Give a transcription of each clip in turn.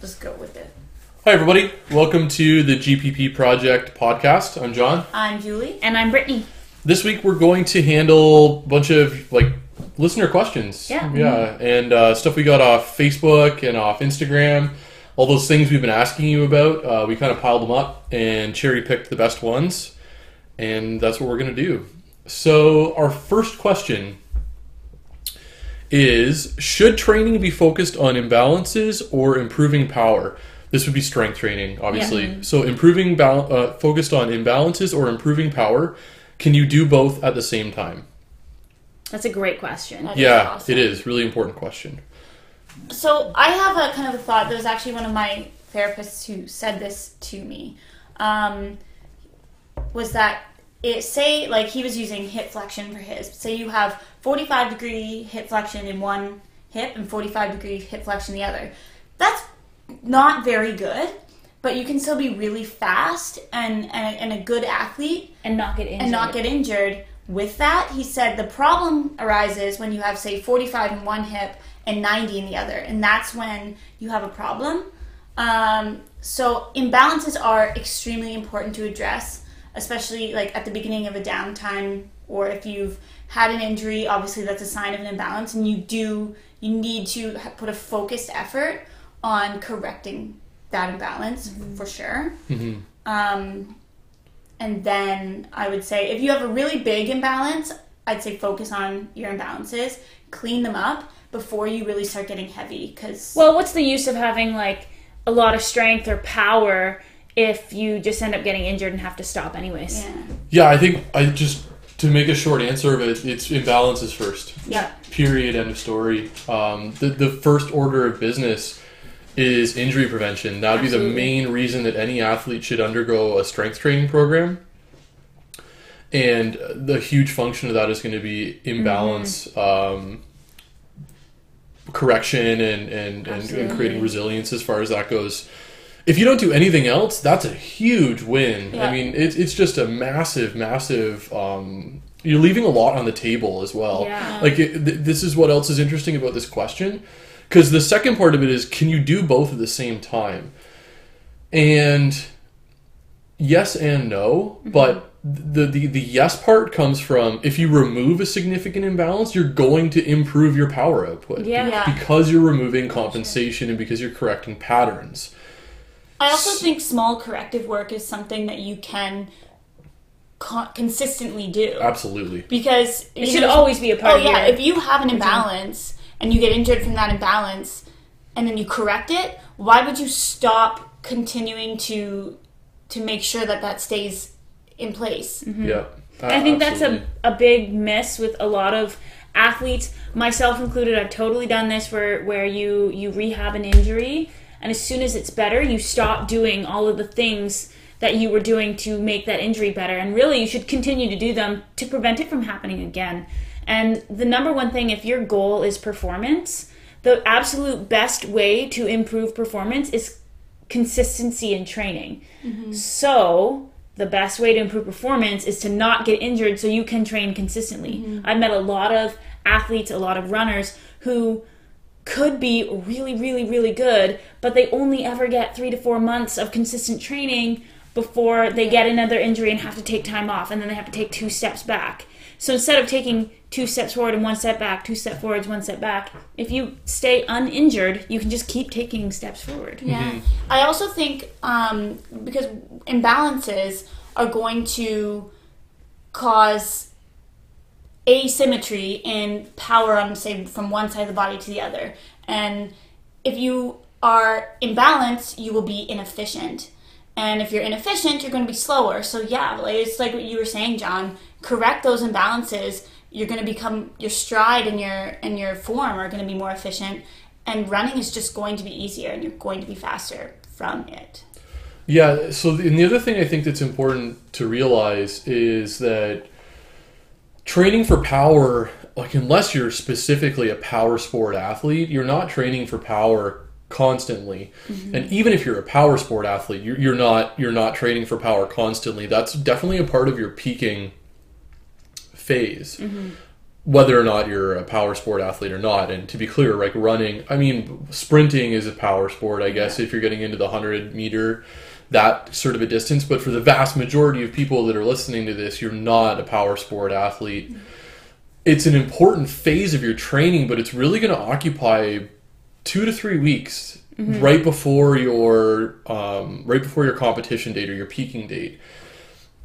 just go with it. Hi, everybody. Welcome to the GPP Project podcast. I'm John. I'm Julie. And I'm Brittany. This week we're going to handle a bunch of like listener questions. Yeah. Yeah, and uh, stuff we got off Facebook and off Instagram. All those things we've been asking you about. Uh, we kind of piled them up and cherry picked the best ones, and that's what we're going to do. So, our first question is Should training be focused on imbalances or improving power? This would be strength training, obviously. So, improving bal- uh, focused on imbalances or improving power. Can you do both at the same time? That's a great question. That is Yeah, awesome. it is really important question. So I have a kind of a thought. There was actually one of my therapists who said this to me. Um, was that it say like he was using hip flexion for his. Say you have 45 degree hip flexion in one hip and 45 degree hip flexion in the other. That's not very good, but you can still be really fast and and, and a good athlete And not get injured. and not get injured with that. He said the problem arises when you have, say, 45 in one hip and 90 in the other, and that's when you have a problem. Um, so imbalances are extremely important to address, especially like at the beginning of a downtime or if you've had an injury. Obviously, that's a sign of an imbalance, and you do you need to put a focused effort on correcting that imbalance for sure. Mhm. Um, and then I would say if you have a really big imbalance, I'd say focus on your imbalances, clean them up before you really start getting heavy. Because Well, what's the use of having like a lot of strength or power if you just end up getting injured and have to stop anyways? yeah, Yeah, I think I just to make a short answer of it, it's imbalances first. yeah, Period. End of story. Um, the the first order of business is injury prevention. That would be the main reason that any athlete should undergo a strength training program. And the huge function of that is going to be imbalance um, correction and, and, and, and creating resilience as far as that goes. If you don't do anything else, that's a huge win. Yeah. I mean, it's it's just a massive, massive. Um, you're leaving a lot on the table as well. Yeah. Like it, th- this is what else is interesting about this question, because the second part of it is, can you do both at the same time? And yes and no, but the, the the yes part comes from if you remove a significant imbalance, you're going to improve your power output. Yeah. yeah. Because you're removing compensation and because you're correcting patterns. I also think small corrective work is something that you can co- consistently do Absolutely. because It you should know, always be a part Oh of yeah, your if you have an imbalance and you get injured from that imbalance and then you correct it, why would you stop continuing to to make sure that that stays in place? Mm-hmm. Yeah. I think that's a, a big miss with a lot of athletes, myself included. I've totally done this where where you you rehab an injury, and as soon as it's better, you stop doing all of the things that you were doing to make that injury better. And really, you should continue to do them to prevent it from happening again. And the number one thing, if your goal is performance, the absolute best way to improve performance is consistency in training. Mm-hmm. So, the best way to improve performance is to not get injured so you can train consistently. Mm-hmm. I've met a lot of athletes, a lot of runners who could be really, really, really good, but they only ever get three to four months of consistent training before they get another injury and have to take time off, and then they have to take two steps back. So instead of taking two steps forward and one step back, two steps forwards, one step back, if you stay uninjured, you can just keep taking steps forward. Yeah. I also think um, because imbalances are going to cause asymmetry in power on, say, from one side of the body to the other. And if you are imbalanced, you will be inefficient. And if you're inefficient, you're going to be slower. So, yeah, like, it's like what you were saying, John. Correct those imbalances. You're going to become your stride and your and your form are going to be more efficient, and running is just going to be easier, and you're going to be faster from it. Yeah. So, the, and the other thing I think that's important to realize is that training for power, like unless you're specifically a power sport athlete, you're not training for power constantly. Mm-hmm. And even if you're a power sport athlete, you're, you're not you're not training for power constantly. That's definitely a part of your peaking phase. Mm-hmm. whether or not you're a power sport athlete or not. And to be clear, like running, I mean, sprinting is a power sport, I guess, if you're getting into the 100 meter, that sort of a distance. But for the vast majority of people that are listening to this, you're not a power sport athlete. It's an important phase of your training, but it's really going to occupy two to three weeks right before your um, right before your competition date or your peaking date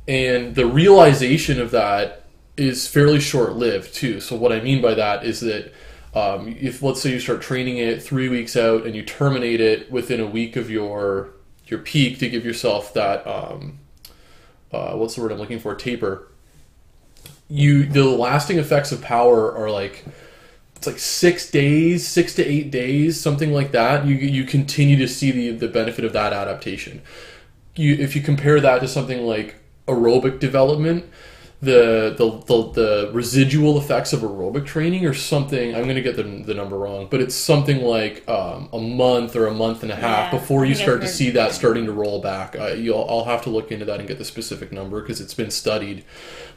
and the realization of that is fairly short lived too. So what I mean by that is that um, if let's say you start training it three weeks out and you terminate it within a week of your your peak to give yourself that um, uh, what's the word I'm looking for taper. You the lasting effects of power are like it's like six days, six to eight days, something like that. You you continue to see the the benefit of that adaptation. You if you compare that to something like aerobic development, the the the, the residual effects of aerobic training or something. I'm going to get the, the number wrong, but it's something like um, a month or a month and a half Yeah, before you start to see that starting to roll back. Uh, you'll, I'll have to look into that and get the specific number because it's been studied.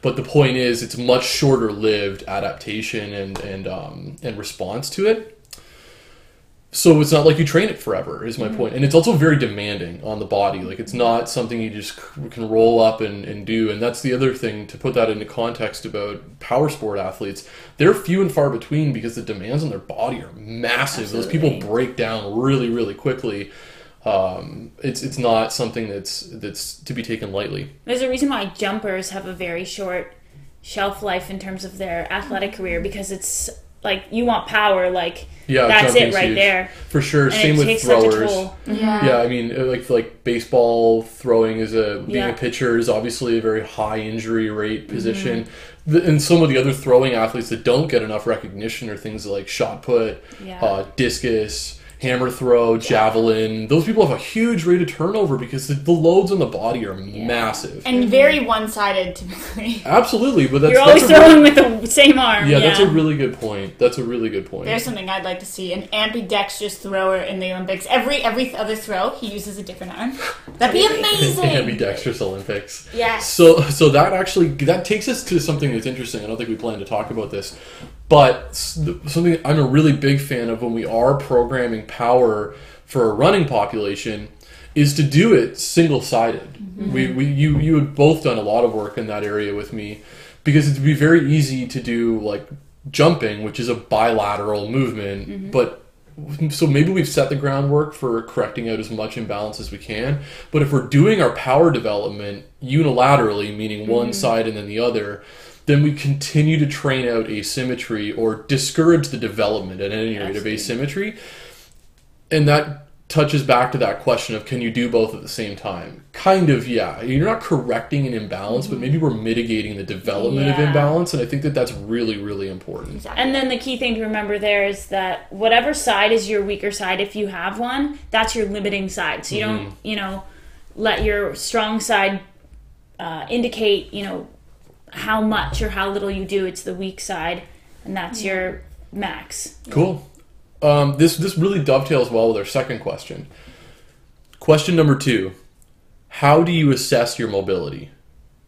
But the point is, it's much shorter lived adaptation and and um, and response to it. So it's not like you train it forever, is my point. And it's also very demanding on the body. Like it's not something you just can roll up and, and do. And that's the other thing to put that into context about power sport athletes. They're few and far between because the demands on their body are massive. Those people break down really, really quickly. Um, it's it's not something that's that's to be taken lightly. There's a reason why jumpers have a very short shelf life in terms of their athletic career because it's like you want power, like Yeah, that's it right huge. there. For sure. And Same with throwers. such a toll. Yeah. Yeah, I mean, uh, like like baseball throwing is a being Yeah. a pitcher is obviously a very high injury rate position. Mm-hmm. The, and some of the other throwing athletes that don't get enough recognition are things like shot put, Yeah. uh, discus, hammer throw, javelin. Those people have a huge rate of turnover because the, the loads on the body are massive. And mhm. very one sided typically. Absolutely, but that's You're that's always a throwing really, with the same arm. yeah, that's a really good point. That's a really good point. There's something I'd like to see an ambidextrous thrower in the Olympics. Every every other throw, he uses a different arm. That'd be amazing. ambidextrous Olympics. Yes. So so that actually that takes us to something that's interesting. I don't think we plan to talk about this, but something I'm a really big fan of when we are programming power for a running population is to do it single sided. Mm-hmm. We, we you you had both done a lot of work in that area with me because it'd be very easy to do like jumping, which is a bilateral movement, mm-hmm. but so maybe we've set the groundwork for correcting out as much imbalance as we can. But if we're doing our power development unilaterally, meaning one mm-hmm. side and then the other, then we continue to train out asymmetry or discourage the development at any rate of asymmetry. And that touches back to that question of can you do both at the same time? Kind of, yeah. You're not correcting an imbalance, but maybe we're mitigating the development of imbalance. And I think that that's really, really important. Exactly. And then the key thing to remember there is that whatever side is your weaker side, if you have one, that's your limiting side. So you Mm-hmm. don't, you know, let your strong side uh, indicate, you know, how much or how little you do. It's the weak side, and that's your max. Cool. Um, this this really dovetails well with our second question. Question number two: How do you assess your mobility?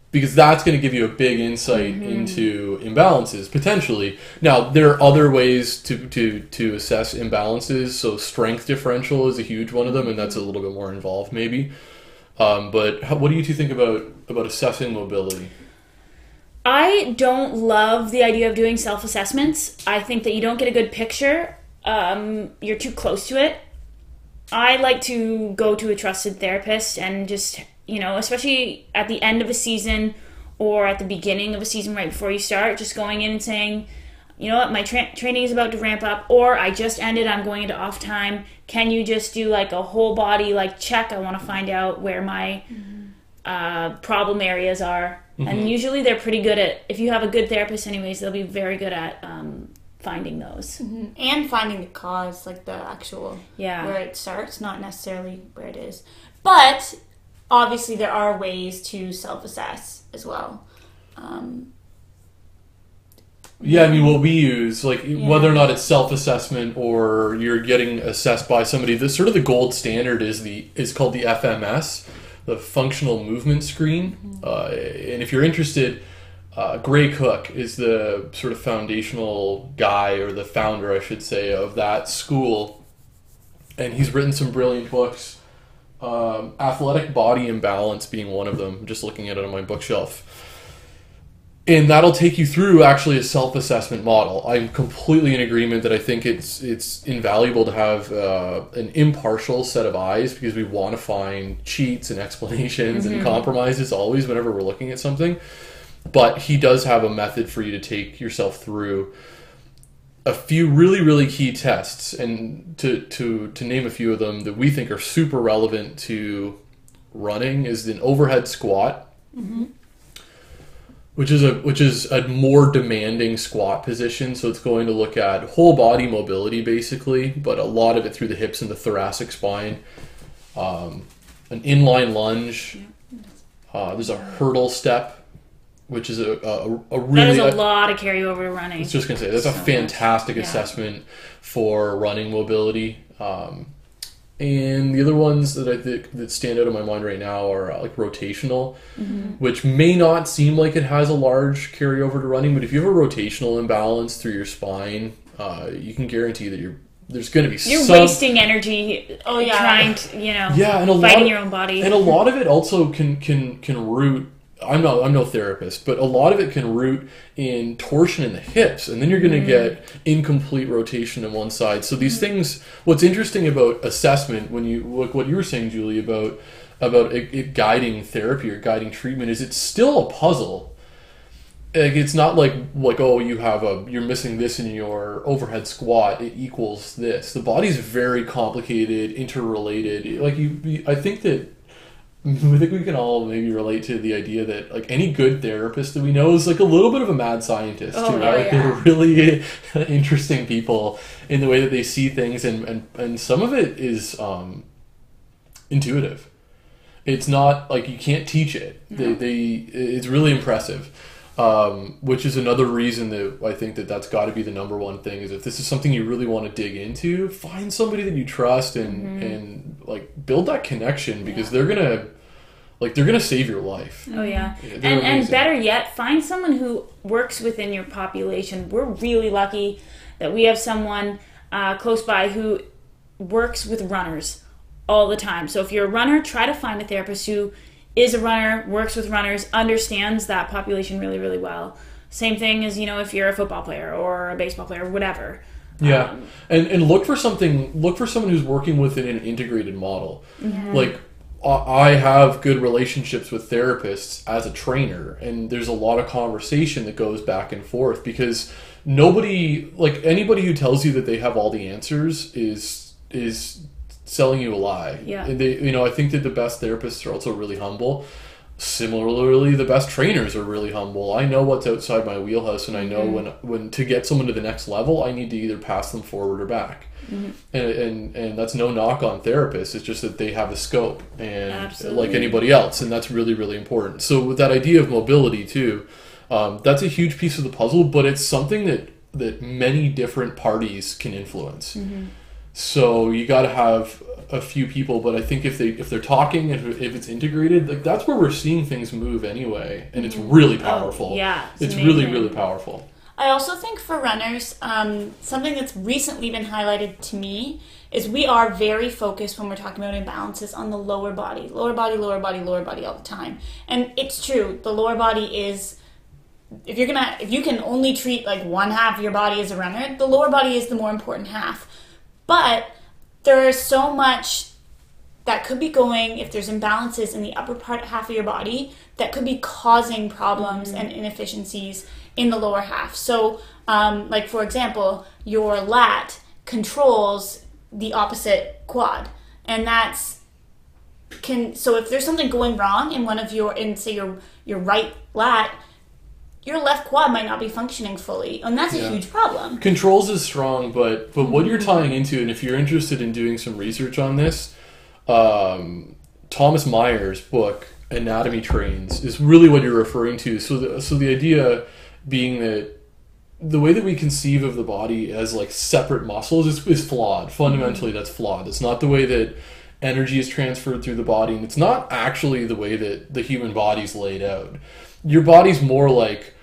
Because that's going to give you a big insight into imbalances potentially. Now there are other ways to, to to assess imbalances. So strength differential is a huge one of them, and that's a little bit more involved maybe. Um, but how, what do you two think about about assessing mobility? I don't love the idea of doing self assessments. I think that you don't get a good picture. Um, you're too close to it. I like to go to a trusted therapist and just, you know, especially at the end of a season or at the beginning of a season right before you start, just going in and saying, you know what, my tra- training is about to ramp up, or I just ended, I'm going into off time. Can you just do like a whole body like check? I want to find out where my uh, problem areas are. And usually they're pretty good at, if you have a good therapist, anyways, they'll be very good at um, finding those. and finding the cause, like the actual Yeah. where it starts, not necessarily where it is. But obviously, there are ways to self-assess as well. Um, Yeah, I mean, what we use, like whether or not it's self-assessment or you're getting assessed by somebody, the sort of the gold standard is the is called the FMS, the Functional Movement Screen. Uh, and if you're interested, uh, Gray Cook is the sort of foundational guy or the founder, I should say, of that school, and he's written some brilliant books. Um, Athletic Body in Balance being one of them. I'm just looking at it on my bookshelf and that'll take you through actually a self-assessment model. I'm completely in agreement that I think it's it's invaluable to have uh, an impartial set of eyes because we want to find cheats and explanations and compromises always whenever we're looking at something. But he does have a method for you to take yourself through a few really really key tests, and to to to name a few of them that we think are super relevant to running is an overhead squat which is a which is a more demanding squat position so it's going to look at whole body mobility basically but a lot of it through the hips and the thoracic spine um, an inline lunge uh, there's a hurdle step which is a, a, a That really is a lot of carryover to running. I was just gonna say that's a So much. fantastic Yeah. assessment for running mobility. Um, and the other ones that I think that stand out in my mind right now are uh, like rotational, Mm-hmm. which may not seem like it has a large carryover to running, but if you have a rotational imbalance through your spine, uh, you can guarantee that you're there's going to be You're some wasting energy. Oh, yeah. trying to you know yeah, and a lot of- your own body. and a lot of it also can can can root i'm not i'm no therapist but a lot of it can root in torsion in the hips and then you're going to mm. get incomplete rotation in one side. So these mm. things what's interesting about assessment when you look what you were saying julie about about it, it guiding therapy or guiding treatment is it's still a puzzle. Like it's not like like oh you have a you're missing this in your overhead squat it equals this. The body's very complicated interrelated. Like you- i think that I think we can all maybe relate to the idea that like any good therapist that we know is like a little bit of a mad scientist Oh, too, yeah, right? yeah. They're really interesting people in the way that they see things, and and, and some of it is um, intuitive. It's not like you can't teach it. They, they it's really impressive. Um, which is another reason that I think that that's got to be the number one thing is if this is something you really want to dig into, find somebody that you trust and and like build that connection because they're gonna like they're gonna save your life. Oh yeah, Yeah, and they're and better yet, find someone who works within your population. We're really lucky that we have someone uh, close by who works with runners all the time. So if you're a runner, try to find a therapist who is a runner, works with runners, understands that population really, really well. Same thing as you know if you're a football player or a baseball player, or whatever. Yeah, Um, and and look for something. Look for someone who's working within an integrated model. Like I have good relationships with therapists as a trainer, and there's a lot of conversation that goes back and forth because nobody, like anybody who tells you that they have all the answers, is is selling you a lie. Yeah. And they, you know, I think that the best therapists are also really humble. Similarly, the best trainers are really humble. I know what's outside my wheelhouse, and I know mm-hmm. when when to get someone to the next level, I need to either pass them forward or back. Mm-hmm. And, and and that's no knock on therapists. It's just that they have a scope, and Absolutely. like anybody else, and that's really really important. So with that idea of mobility too, um, that's a huge piece of the puzzle, but it's something that that many different parties can influence. Mm-hmm. So you got to have a few people, but I think if they if they're talking and if it's integrated, like that's where we're seeing things move anyway, and it's really powerful. Oh, yeah, it's it's, really really powerful. I also think for runners, um, something that's recently been highlighted to me is we are very focused when we're talking about imbalances on the lower body, lower body, lower body, lower body all the time. And it's true, the lower body is. If you're gonna, if you can only treat like one half of your body as a runner, the lower body is the more important half. But there is so much that could be going if there's imbalances in the upper part half of your body that could be causing problems and inefficiencies in the lower half. So, um, like for example, your lat controls the opposite quad, and that's can. So if there's something going wrong in one of your, in say your your right lat, your left quad might not be functioning fully, and that's a huge problem. Controls is strong, but but what Mm-hmm. you're tying into, and if you're interested in doing some research on this, um, Thomas Myers' book Anatomy Trains is really what you're referring to. So the, so the idea being that the way that we conceive of the body as like separate muscles is, is flawed. Fundamentally, that's flawed. It's not the way that energy is transferred through the body, and it's not actually the way that the human body's laid out. Your body's more like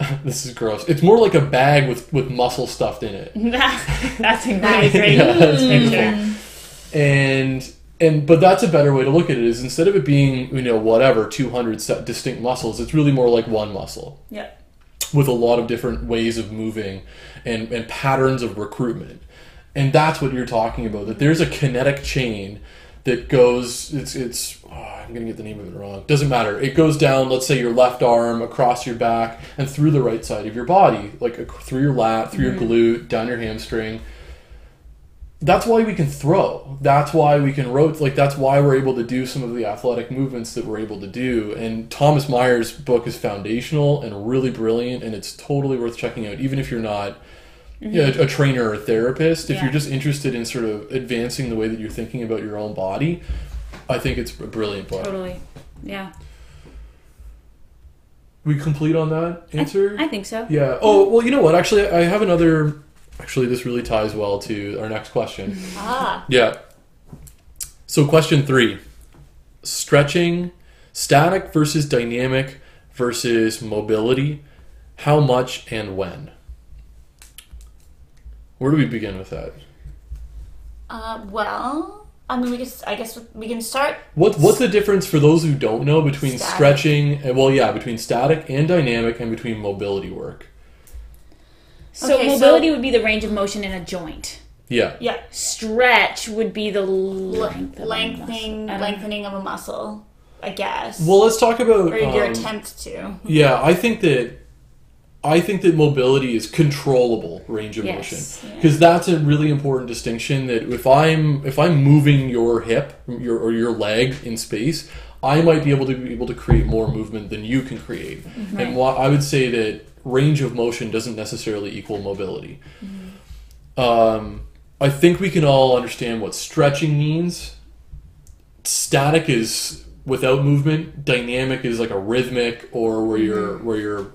this is gross. It's more like a bag with with muscle stuffed in it. that's a really great Yeah, that's picture. Mm. and and but that's a better way to look at it is instead of it being you know whatever 200 set distinct muscles it's really more like one muscle Yep. with a lot of different ways of moving and, and patterns of recruitment and that's what you're talking about that there's a kinetic chain that goes it's it's oh, i'm gonna get the name of it wrong doesn't matter it goes down let's say your left arm across your back and through the right side of your body like through your lat through your mm-hmm. glute down your hamstring that's why we can throw. That's why we can rotate. Like that's why we're able to do some of the athletic movements that we're able to do. And Thomas Myers' book is foundational and really brilliant, and it's totally worth checking out, even if you're not yeah, a, a trainer or a therapist. If Yeah. you're just interested in sort of advancing the way that you're thinking about your own body, I think it's a brilliant book. Totally. Yeah. We complete on that answer. I think so. yeah. Mm-hmm. Oh well, you know what? Actually, I have another. Actually, this really ties well to our next question. Mm-hmm. Ah. Yeah. So, question three stretching, static versus dynamic versus mobility. How much and when? Where do we begin with that? Uh, well, I mean, we can. I guess we can start. What, what's the difference for those who don't know between Static. stretching, and well, yeah, between static and dynamic and between mobility work? So Okay, so- mobility would be the range of motion in a joint. Yeah. Yeah. Stretch would be the length of a lengthening, muscle. Lengthening of a muscle. I guess. Well, let's talk about. or your um, attempt to. Yeah, I think that I think that mobility is controllable range of Yes, motion yeah. because that's a really important distinction. That if I'm if I'm moving your hip your or your leg in space, I might be able to be able to create more movement than you can create. Mm-hmm. And why I would say that range of motion doesn't necessarily equal mobility. Mm-hmm. Um, I think we can all understand what stretching means. Static is without movement. Dynamic is like a rhythmic or where mm-hmm. you're where you're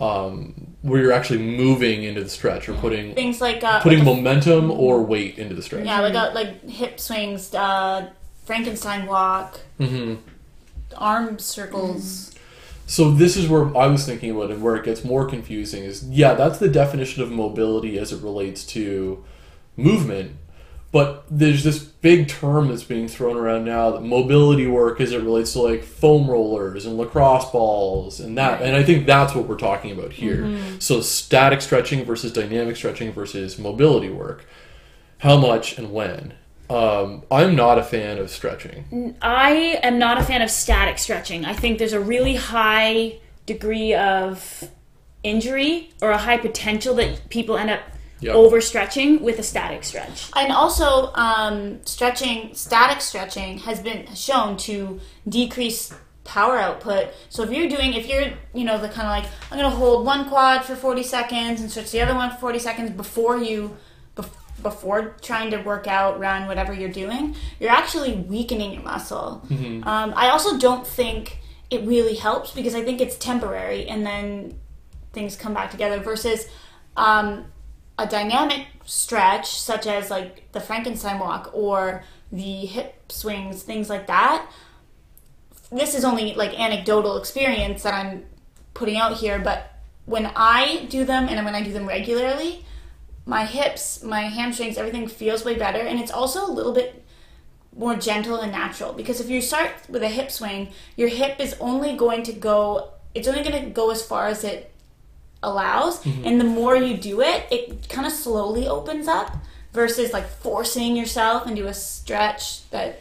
um, where you're actually moving into the stretch or putting Things like uh, putting like momentum or weight into the stretch. yeah, like a, like hip swings, uh, Frankenstein walk, hmm arm circles. So this is where I was thinking about and where it gets more confusing is yeah, that's the definition of mobility as it relates to movement. But there's this big term that's being thrown around now that mobility work as it relates to like foam rollers and lacrosse balls and that and I think that's what we're talking about here. So static stretching versus dynamic stretching versus mobility work. How much and when? Um, I'm not a fan of stretching. I am not a fan of static stretching. I think there's a really high degree of injury or a high potential that people end up Yeah. overstretching with a static stretch. And also, um, stretching, static stretching has been shown to decrease power output. So if you're doing, if you're, you know, the kind of like, I'm going to hold one quad for 40 seconds and stretch the other one for 40 seconds before you, bef- before trying to work out, run, whatever you're doing, you're actually weakening your muscle. Um, I also don't think it really helps because I think it's temporary and then things come back together versus um, a dynamic stretch such as like the Frankenstein walk or the hip swings, things like that. This is only like anecdotal experience that I'm putting out here, but when I do them and when I do them regularly, my hips, my hamstrings, everything feels way better and it's also a little bit more gentle and natural because if you start with a hip swing, your hip is only going to go it's only going to go as far as it allows mm-hmm. and the more you do it it kind of slowly opens up versus like forcing yourself into a stretch that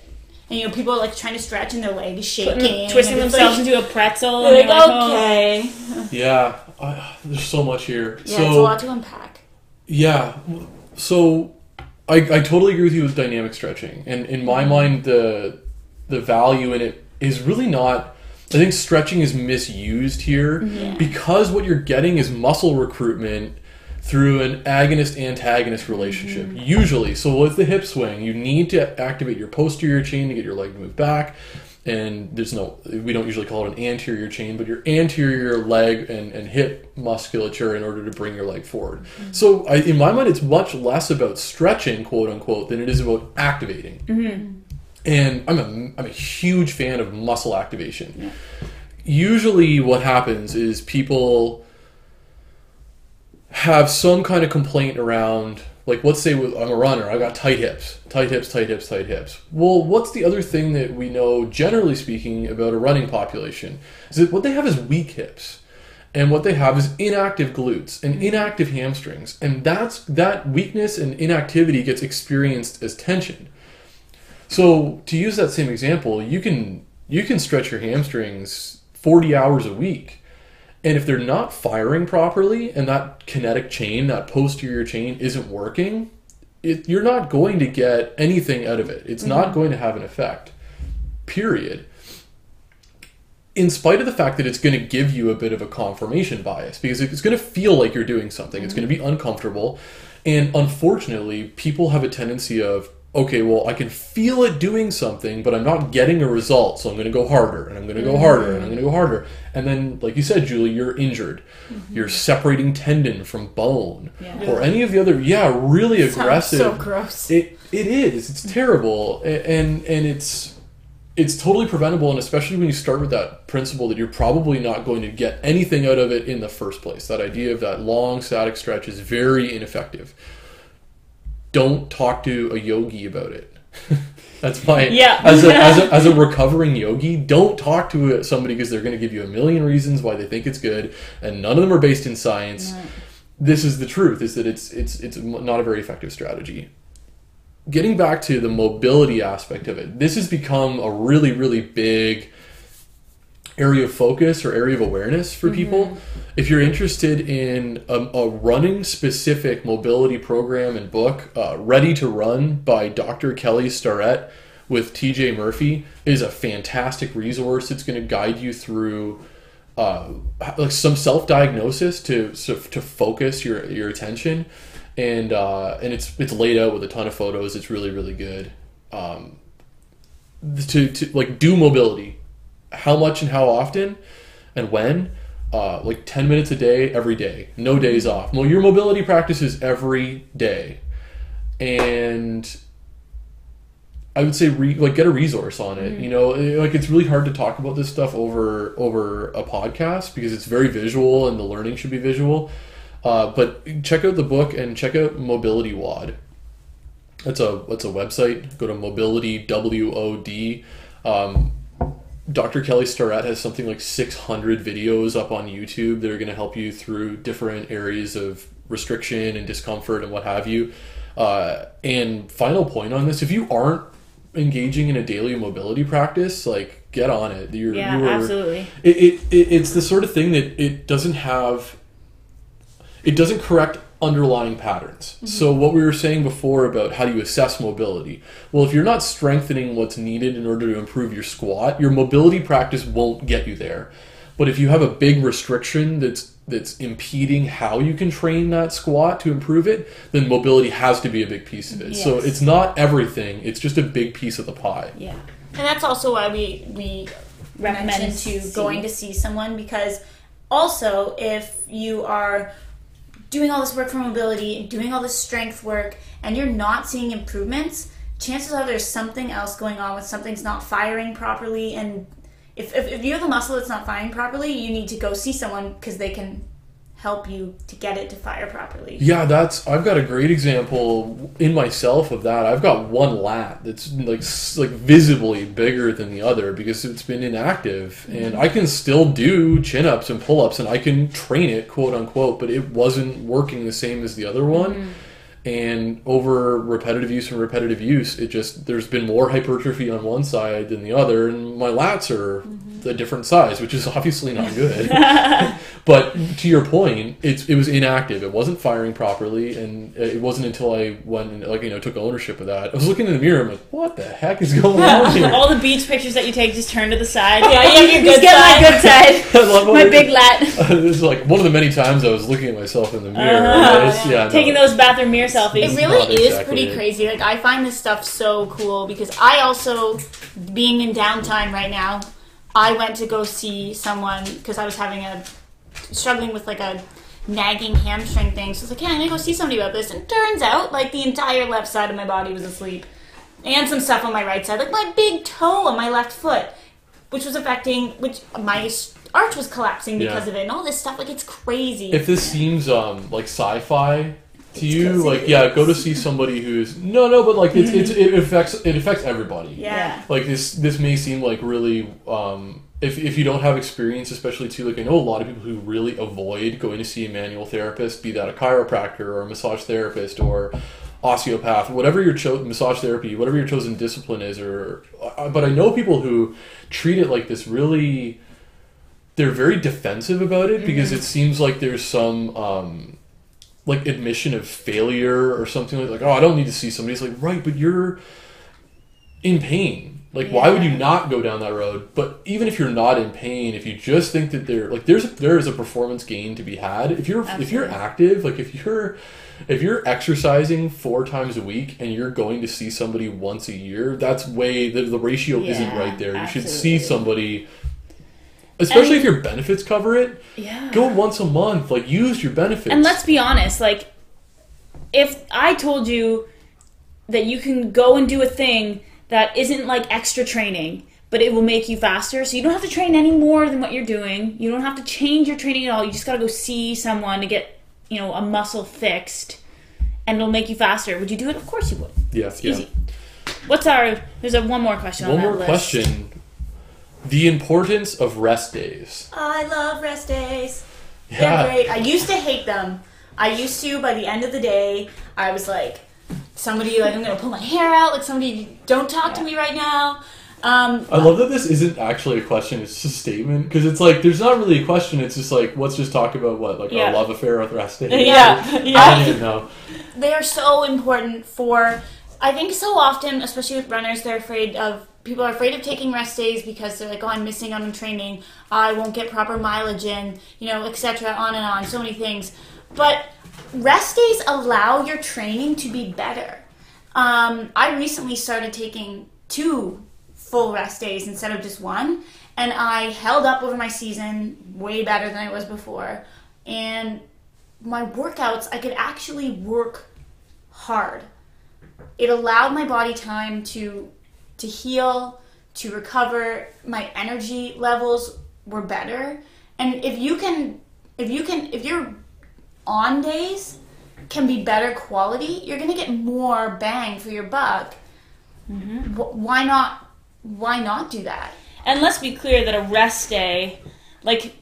and you know people are like trying to stretch and their leg is shaking Twisting themselves like, into a pretzel. and like, like, oh. okay Yeah, I, there's so much here. yeah so it's a lot to unpack Yeah. So I, I totally agree with you with dynamic stretching. And in my mm-hmm. mind the the value in it is really not I think stretching is misused here because what you're getting is muscle recruitment through an agonist antagonist relationship. Mm-hmm. Usually. So with the hip swing, you need to activate your posterior chain to get your leg to move back. And there's no, we don't usually call it an anterior chain, but your anterior leg and, and hip musculature in order to bring your leg forward. Mm-hmm. So I, in my mind, it's much less about stretching, quote unquote, than it is about activating. Mm-hmm. And I'm a, I'm a huge fan of muscle activation. Usually, what happens is people have some kind of complaint around like let's say I'm a runner, I got tight hips, tight hips, tight hips, tight hips. Well, what's the other thing that we know generally speaking about a running population? Is that what they have is weak hips. And what they have is inactive glutes and mm-hmm. inactive hamstrings. And that's that weakness and inactivity gets experienced as tension. So to use that same example, you can you can stretch your hamstrings 40 hours a week. And if they're not firing properly and that kinetic chain, that posterior chain isn't working, it, you're not going to get anything out of it. It's mm-hmm. not going to have an effect. Period. In spite of the fact that it's going to give you a bit of a confirmation bias because it's going to feel like you're doing something. It's going to mm-hmm. be uncomfortable. And unfortunately, people have a tendency of okay, well, I can feel it doing something, but I'm not getting a result, so I'm going to go harder, and I'm going to go harder, and I'm going to go harder. And then, like you said, Julie, you're injured. Mm-hmm. You're separating tendon from bone, Yeah. or any of the other, yeah, really Sounds aggressive. so gross. It it is. It's terrible, and and it's it's totally preventable, and especially when you start with that principle that you're probably not going to get anything out of it in the first place. That idea of that long static stretch is very ineffective. Don't talk to a yogi about it. That's my Yeah. As a, as a as a recovering yogi, don't talk to somebody because they're going to give you a million reasons why they think it's good, and none of them are based in science. This is the truth: is that it's it's it's not a very effective strategy getting back to the mobility aspect of it, this has become a really, really big area of focus or area of awareness for people. If you're interested in a, a running specific mobility program and book, uh, Ready to Run by Dr. Kelly Starrett with TJ Murphy is a fantastic resource. It's going to guide you through uh, like some self-diagnosis to so, to focus your your attention, and uh, and it's it's laid out with a ton of photos. It's really really good. Um, to, to like do mobility, how much and how often, and when. Uh, like 10 minutes a day every day no days off well your mobility practice is every day and I would say re, like get a resource on it. You know, Eh, like it's really hard to talk about this stuff over over a podcast because it's very visual and the learning should be visual. Uh, but check out the book and check out Mobility WOD. That's a that's a website. Go to Mobility W O D. Um, Dr. Kelly Starrett has something like 600 videos up on YouTube that are going to help you through different areas of restriction and discomfort and what have you. Uh, and final point on this: if you aren't engaging in a daily mobility practice, like get on it. You're, Yeah, you are- absolutely. It, it, it it's the sort of thing that it doesn't have. It doesn't correct underlying patterns. So what we were saying before about how do you assess mobility? Well, if you're not strengthening what's needed in order to improve your squat, your mobility practice won't get you there. But if you have a big restriction that's that's impeding how you can train that squat to improve it, then mobility has to be a big piece of it. So it's not everything, it's just a big piece of the pie. Yeah. And that's also why we we Recommend to see. going to see someone because also if you are doing all this work for mobility doing all this strength work and you're not seeing improvements, chances are there's something else going on with something's not firing properly. And if, if, if you have a muscle that's not firing properly, you need to go see someone because they can help you to get it to fire properly. Yeah, that's I've got a great example in myself of that. I've got one lat that's like like visibly bigger than the other because it's been inactive, mm-hmm. and I can still do chin ups and pull ups, and I can train it, quote unquote, but it wasn't working the same as the other one. Mm-hmm. And over repetitive use and repetitive use, it just there's been more hypertrophy on one side than the other, and my lats are mm-hmm. A different size, which is obviously not good. But to your point, it's it was inactive. It wasn't firing properly, and it wasn't until I went and like you know took ownership of that. I was looking in the mirror. I'm like, what the heck is going on here? All the beach pictures that you take just turn to the side. Yeah, you have Just good get side. my good side. I love my what- big lat. this is like one of the many times I was looking at myself in the mirror. Uh-huh. and it's- yeah, no. Taking those bathroom mirror selfies. It really not is exactly pretty it. crazy. Like I find this stuff so cool because I also, being in downtime right now, I went to go see someone because I was having a struggling with like a nagging hamstring thing. So I was like, yeah, I'm gonna go see somebody about this. And turns out, like the entire left side of my body was asleep, and some stuff on my right side, like my big toe on my left foot, which was affecting which my arch was collapsing because Yeah. of it, and all this stuff. Like it's crazy. If this seems um like sci-fi to you like yeah, go to see somebody who's no, no, but like it's, it's it affects it affects everybody. yeah. Like this this may seem like really um if if you don't have experience, especially too, like I know a lot of people who really avoid going to see a manual therapist, be that a chiropractor or a massage therapist or osteopath, whatever your cho- massage therapy, whatever your chosen discipline is, or uh, but I know people who treat it like this really. They're very defensive about it because it seems like there's some um, like admission of failure or something like, like oh I don't need to see somebody. It's like right, but you're in pain. Like why would you not go down that road? But even if you're not in pain, if you just think that there like there's there is a performance gain to be had. If you're if you're active, like if you're if you're exercising four times a week and you're going to see somebody once a year, that's way the, the ratio isn't right there. You should see somebody especially And- if your benefits cover it. Yeah. Go once a month. Like use your benefits. And let's be honest, like, if I told you that you can go and do a thing that isn't like extra training, but it will make you faster, so you don't have to train any more than what you're doing. You don't have to change your training at all. You just gotta go see someone to get, you know, a muscle fixed, and it'll make you faster. Would you do it? Of course you would. yeah, yeah. easy. What's our? There's a one more question One on that more list. question. The importance of rest days. I love rest days. They're Yeah. great. I used to hate them. I used to. By the end of the day, I was like, somebody like I'm gonna pull my hair out. Like somebody, don't talk to me right now. Um, I love that this isn't actually a question, it's just a statement. Because it's like, there's not really a question, it's just like, let's just talk about what? Like Yeah. our love affair with rest days? Yeah, I yeah. don't even know. they are so important for i think so often especially with runners they're afraid of people are afraid of taking rest days because they're like oh i'm missing out on training. I won't get proper mileage in you know etc on and on so many things. But rest days allow your training to be better. Um, i recently started taking two full rest days instead of just one and i held up over my season way better than i was before. And my workouts, I could actually work hard. It allowed my body time to to heal, to recover. My energy levels were better. And if you can if you can if your on days can be better quality, you're going to get more bang for your buck. Mm-hmm. Wh- Why not why not do that? And let's be clear that a rest day, like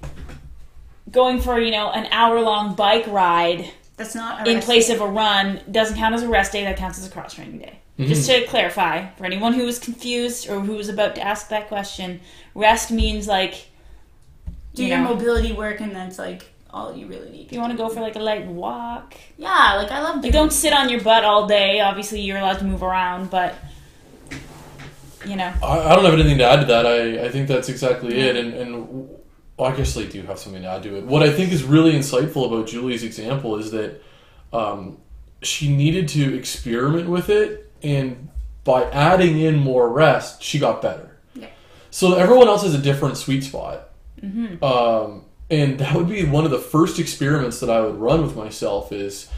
going for you know an hour long bike ride That's not in place day. of a run doesn't count as a rest day. That counts as a cross training day. Just to clarify for anyone who was confused or who was about to ask that question, rest means like do you your know, mobility work and that's like all you really need. if you want to go for like a light walk. Yeah, like I love You doing don't sit on your butt all day. Obviously, you're allowed to move around, but you know. I, I don't have anything to add to that. I, I think that's exactly it. And, and well, I guess I do have something to add to it. What I think is really insightful about Julie's example is that um, she needed to experiment with it, and by adding in more rest, she got better. Yeah. So everyone else has a different sweet spot. Um, and that would be one of the first experiments that I would run with myself is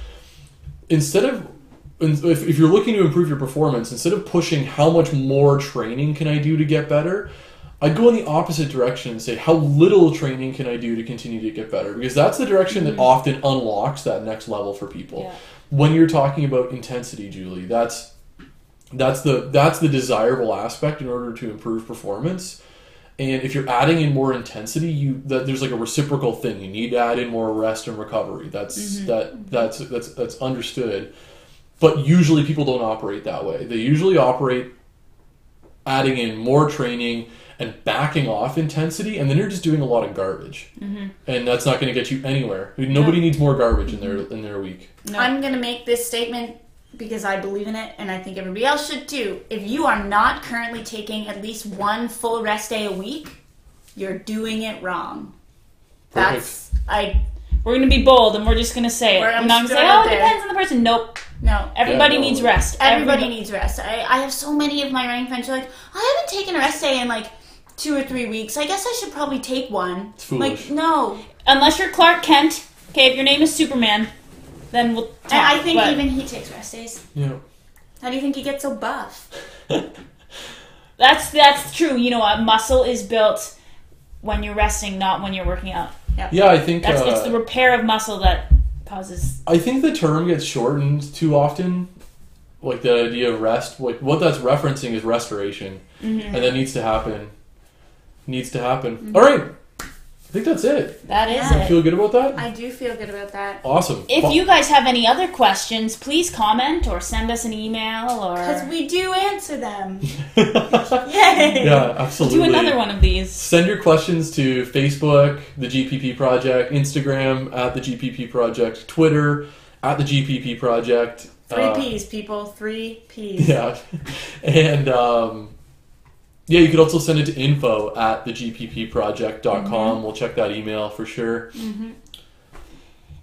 instead of if, if you're looking to improve your performance, instead of pushing how much more training can I do to get better, I'd go in the opposite direction and say how little training can I do to continue to get better because that's the direction that often unlocks that next level for people. Yeah. When you're talking about intensity, Julie, that's that's the that's the desirable aspect in order to improve performance. And if you're adding in more intensity, you that there's like a reciprocal thing. You need to add in more rest and recovery. That's mm-hmm. that that's that's that's understood. But usually people don't operate that way. They usually operate adding in more training and backing off intensity, and then you're just doing a lot of garbage, mm-hmm. and that's not going to get you anywhere. Nobody needs more garbage in their in their week. No. I'm gonna make this statement because I believe in it, and I think everybody else should too. If you are not currently taking at least one full rest day a week, you're doing it wrong. That's I We're gonna be bold and we're just gonna say it. We're- We're I'm not gonna say, oh, it depends on the person. Nope. no. Everybody no. needs rest. Everybody Everybo- needs rest. I, I have so many of my running friends who are like, oh, I haven't taken a rest day in like two or three weeks. I guess I should probably take one. It's foolish. Like no, Unless you're Clark Kent. Okay, if your name is Superman, then we'll talk. and I think but- even he takes rest days. Yeah. How do you think he gets so buff? That's that's true. You know what? Muscle is built when you're resting, not when you're working out. Yeah, I think That's uh, it's the repair of muscle that causes. I think the term gets shortened too often. Like the idea of rest, like what that's referencing is restoration, Mm-hmm. and that needs to happen. Needs to happen. All right, I think that's it. That is Yeah. it. Feel good about that? I do feel good about that. Awesome. If you guys have any other questions, please comment or send us an email Because or we do answer them. yeah, Yay! absolutely. do another one of these. Send your questions to Facebook, the GPP Project, Instagram at the GPP Project, Twitter at the GPP Project. Three Uh, P's, people. Three P's. Yeah, and um, yeah, you could also send it to info at the GPPproject.com. com. Mm-hmm. We'll check that email for sure. Mm-hmm.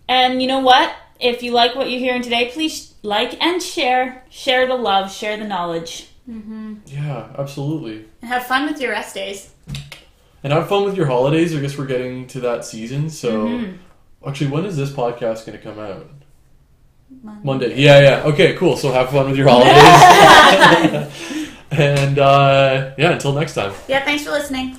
And you know what? If you like what you're hearing today, please like and share. Share the love, share the knowledge. Mm-hmm. Yeah, absolutely. And have fun with your rest days. And have fun with your holidays. I guess we're getting to that season. So, actually, when is this podcast going to come out? Monday. Yeah, yeah. Okay, cool. So have fun with your holidays. and uh, yeah, until next time. Yeah, thanks for listening.